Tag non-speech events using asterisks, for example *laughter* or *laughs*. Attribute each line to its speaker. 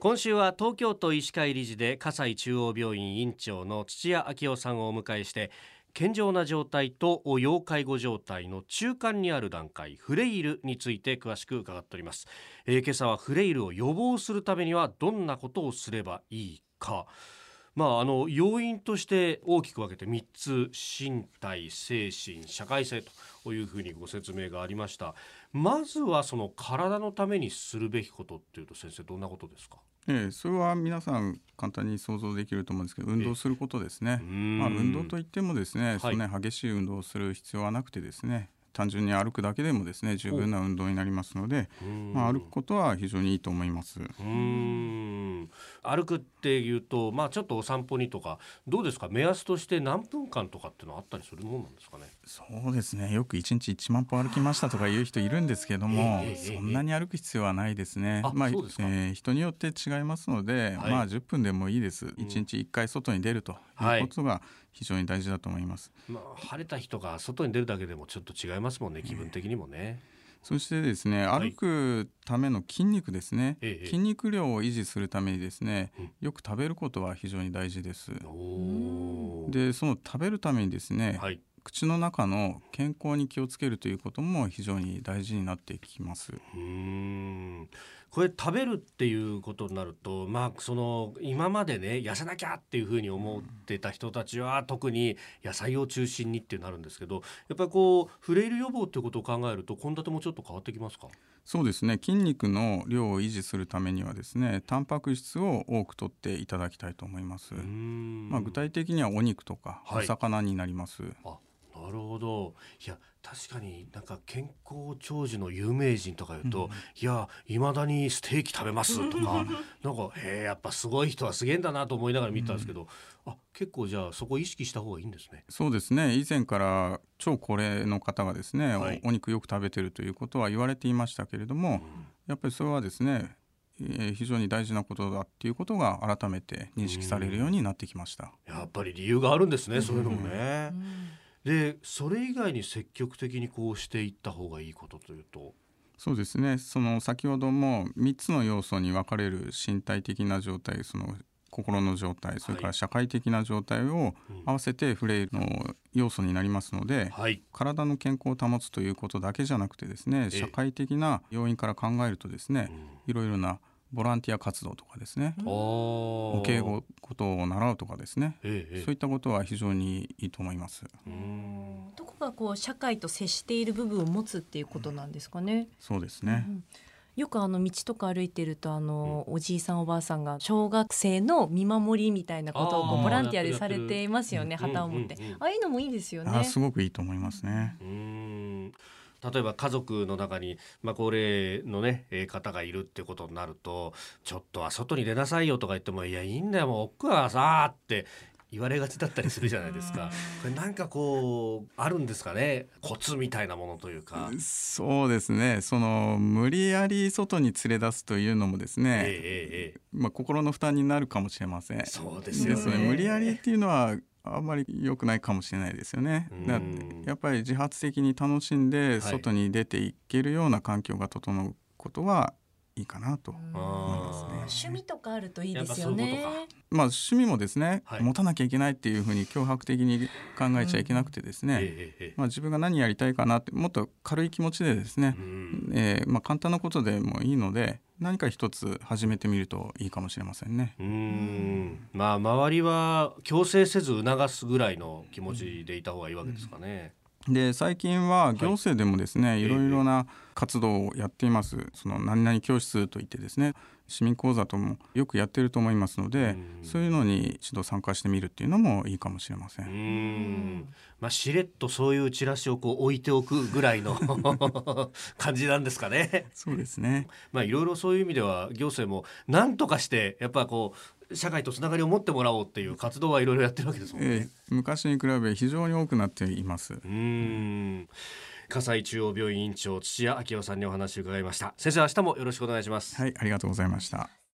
Speaker 1: 今週は東京都医師会理事で葛西中央病院院長の土屋昭夫さんをお迎えして健常な状態と要介護状態の中間にある段階フレイルについて詳しく伺っております、えー、今朝はフレイルを予防するためにはどんなことをすればいいか。まあ、あの要因として大きく分けて3つ身体精神社会性というふうにご説明がありました。まずはその体のためにするべきことっていうと先生どんなことですか？
Speaker 2: ええ、それは皆さん簡単に想像できると思うんですけど運動することですね、まあ、運動といってもですね、そんなに激しい運動をする必要はなくてですね単純に歩くだけでもですね十分な運動になりますので、まあ、歩くことは非常にいいと思います。
Speaker 1: 歩くっていうと、まあ、ちょっとお散歩にとかどうですか？目安として何分間とかっていうのはあったりするもんなんですかね？
Speaker 2: そうですね。よく1日1万歩歩きましたとかいう人いるんですけども、えー、そんなに歩く必要はないですね。まあえー、人によって違いますので、はい、まあ10分でもいいです。1日1回外に出るということが非常に大事だと思います。
Speaker 1: まあ、晴れた日とか外に出るだけでもちょっと違いますもんね気分的にもね。
Speaker 2: そしてですね歩くための筋肉ですね、はい、筋肉量を維持するためにですね、よく食べることは非常に大事です。でその食べるためにですね、はい、口の中の健康に気をつけるということも非常に大事になってきます。
Speaker 1: うんこれ食べるっていうことになるとまあその今までね痩せなきゃっていうふうに思ってた人たちは特に野菜を中心にってなるんですけどやっぱりこうフレイル予防っていうことを考えると献立もちょっと変わってきますか？
Speaker 2: そうですね。筋肉の量を維持するためにはですねタンパク質を多く取っていただきたいと思います。まあ、具体的にはお肉とかお魚になります、
Speaker 1: はい、なるほど。いや確かになんか健康長寿の有名人とか言うと、うん、いやいまだにステーキ食べますとか *laughs* なんかへえやっぱすごい人はすげえんだなと思いながら見たんですけど、うん、あ結構じゃあそこ意識した方がいいんですね。
Speaker 2: そうですね。以前から超高齢の方がですね、はい、お肉よく食べてるということは言われていましたけれども、うん、やっぱりそれはですねえー、非常に大事なことだっていうことが改めて認識されるようになってきました。
Speaker 1: やっぱり理由があるんですね、そういうのもね。でそれ以外に積極的にこうしていった方がいいことというと？
Speaker 2: そうですね。その先ほども3つの要素に分かれる身体的な状態その心の状態それから社会的な状態を合わせてフレイルの要素になりますので、はい、体の健康を保つということだけじゃなくてですね社会的な要因から考えるとですね、いろいろなボランティア活動とかですね。お敬語ことを習うとかですね、ええ、そういったことは非常にいいと思います。
Speaker 3: どこがこう社会と接している部分を持つっていうことなんですかね、
Speaker 2: そうですね、
Speaker 3: うんよくあの道とか歩いてるとあの、おじいさんおばあさんが小学生の見守りみたいなことをこうボランティアでされていますよね旗を持って、ああいうのもいいですよね。
Speaker 2: すごくいいと思いますね
Speaker 1: 例えば家族の中に、まあ、高齢のね、えー、方がいるってことになるとちょっとは外に出なさいよとか言ってもいやいいんだよもう奥はさって言われがちだったりするじゃないですか。*laughs* これなんかこうあるんですかね？コツみたいなものというか。
Speaker 2: そうですね。その無理やり外に連れ出すというのもですね。えー、えー、まあ心の負担になるかもしれません。
Speaker 1: そうですよ
Speaker 2: ね。無理やりっていうのはあんまり良くないかもしれないですよね。だやっぱり自発的に楽しんで外に出ていけるような環境が整うことはいいかなと思いますね。
Speaker 3: 趣味とかあるといいですよね。
Speaker 2: まあ趣味もですね、はい、持たなきゃいけないっていうふうに脅迫的に考えちゃいけなくてですね、うんまあ自分が何やりたいかなってもっと軽い気持ちでですね、うん、えー、まあ簡単なことでもいいので何か一つ始めてみるといいかもしれませんね。
Speaker 1: うんまあ周りは強制せず促すぐらいの気持ちでいた方がいいわけですかね。
Speaker 2: で最近は行政でもですね、はい、いろいろな活動をやっています。その何々教室といってですね市民講座ともよくやってると思いますので、そういうのに一度参加してみるっていうのもいいかもしれません。
Speaker 1: んまあ、しれっとそういうチラシをこう置いておくぐらいの *laughs* 感じなんですかね。
Speaker 2: そうですね。
Speaker 1: まあいろいろそういう意味では行政も何とかしてやっぱこう社会とつながりを持ってもらおうっていう活動はいろいろやってるわけですもんね。えー、
Speaker 2: 昔に比べ非常に多くなっています。う
Speaker 1: ん。葛西中央病院院長土屋昭夫さんにお話を伺いました先生明日もよろしくお願いします
Speaker 2: はいありがとうございました